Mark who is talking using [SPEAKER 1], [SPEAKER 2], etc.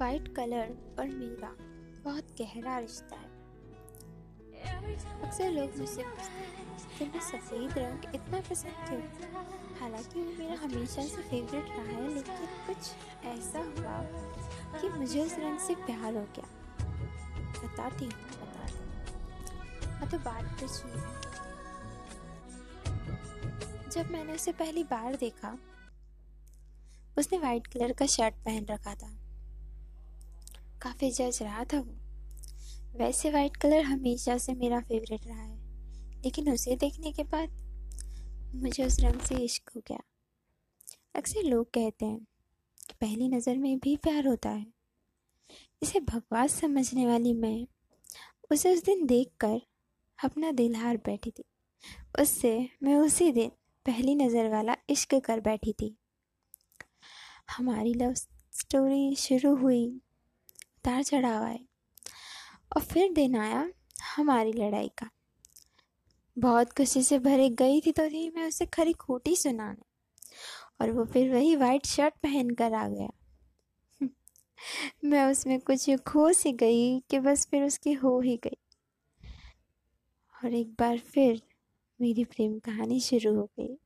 [SPEAKER 1] White colour और मेरा बहुत गहरा रिश्ता है। अक्सर लोग मुझसे पूछते हैं सफ़ेद रंग इतना पसंद क्यों हालाँकि वो मेरा हमेशा से फेवरेट रहा है, लेकिन कुछ ऐसा हुआ कि मुझे उस रंग से प्यार हो गया। बताती हूँ बताती हूँ। तो बात तो सुनिए जब मैंने उसे पहली बार देखा, उसने वाइट कलर का शर्ट पहन रखा था। काफ़ी जज रहा था वो। वैसे वाइट कलर हमेशा से मेरा फेवरेट रहा है, लेकिन उसे देखने के बाद मुझे उस रंग से इश्क हो गया। अक्सर लोग कहते हैं कि पहली नज़र में भी प्यार होता है। इसे भगवास समझने वाली मैं उसे उस दिन देखकर अपना दिल हार बैठी थी। उससे मैं उसी दिन पहली नज़र वाला इश्क कर बैठी थी। हमारी लव स्टोरी शुरू हुई। उतार चढ़ाव आए और फिर दिन आया हमारी लड़ाई का। बहुत खुशी से भरे गई थी तो थी मैं उसे खरी खोटी सुनाने। और वो फिर वही वाइट शर्ट पहन कर आ गया। मैं उसमें कुछ खो सी गई कि बस फिर उसकी हो ही गई। और एक बार फिर मेरी प्रेम कहानी शुरू हो गई।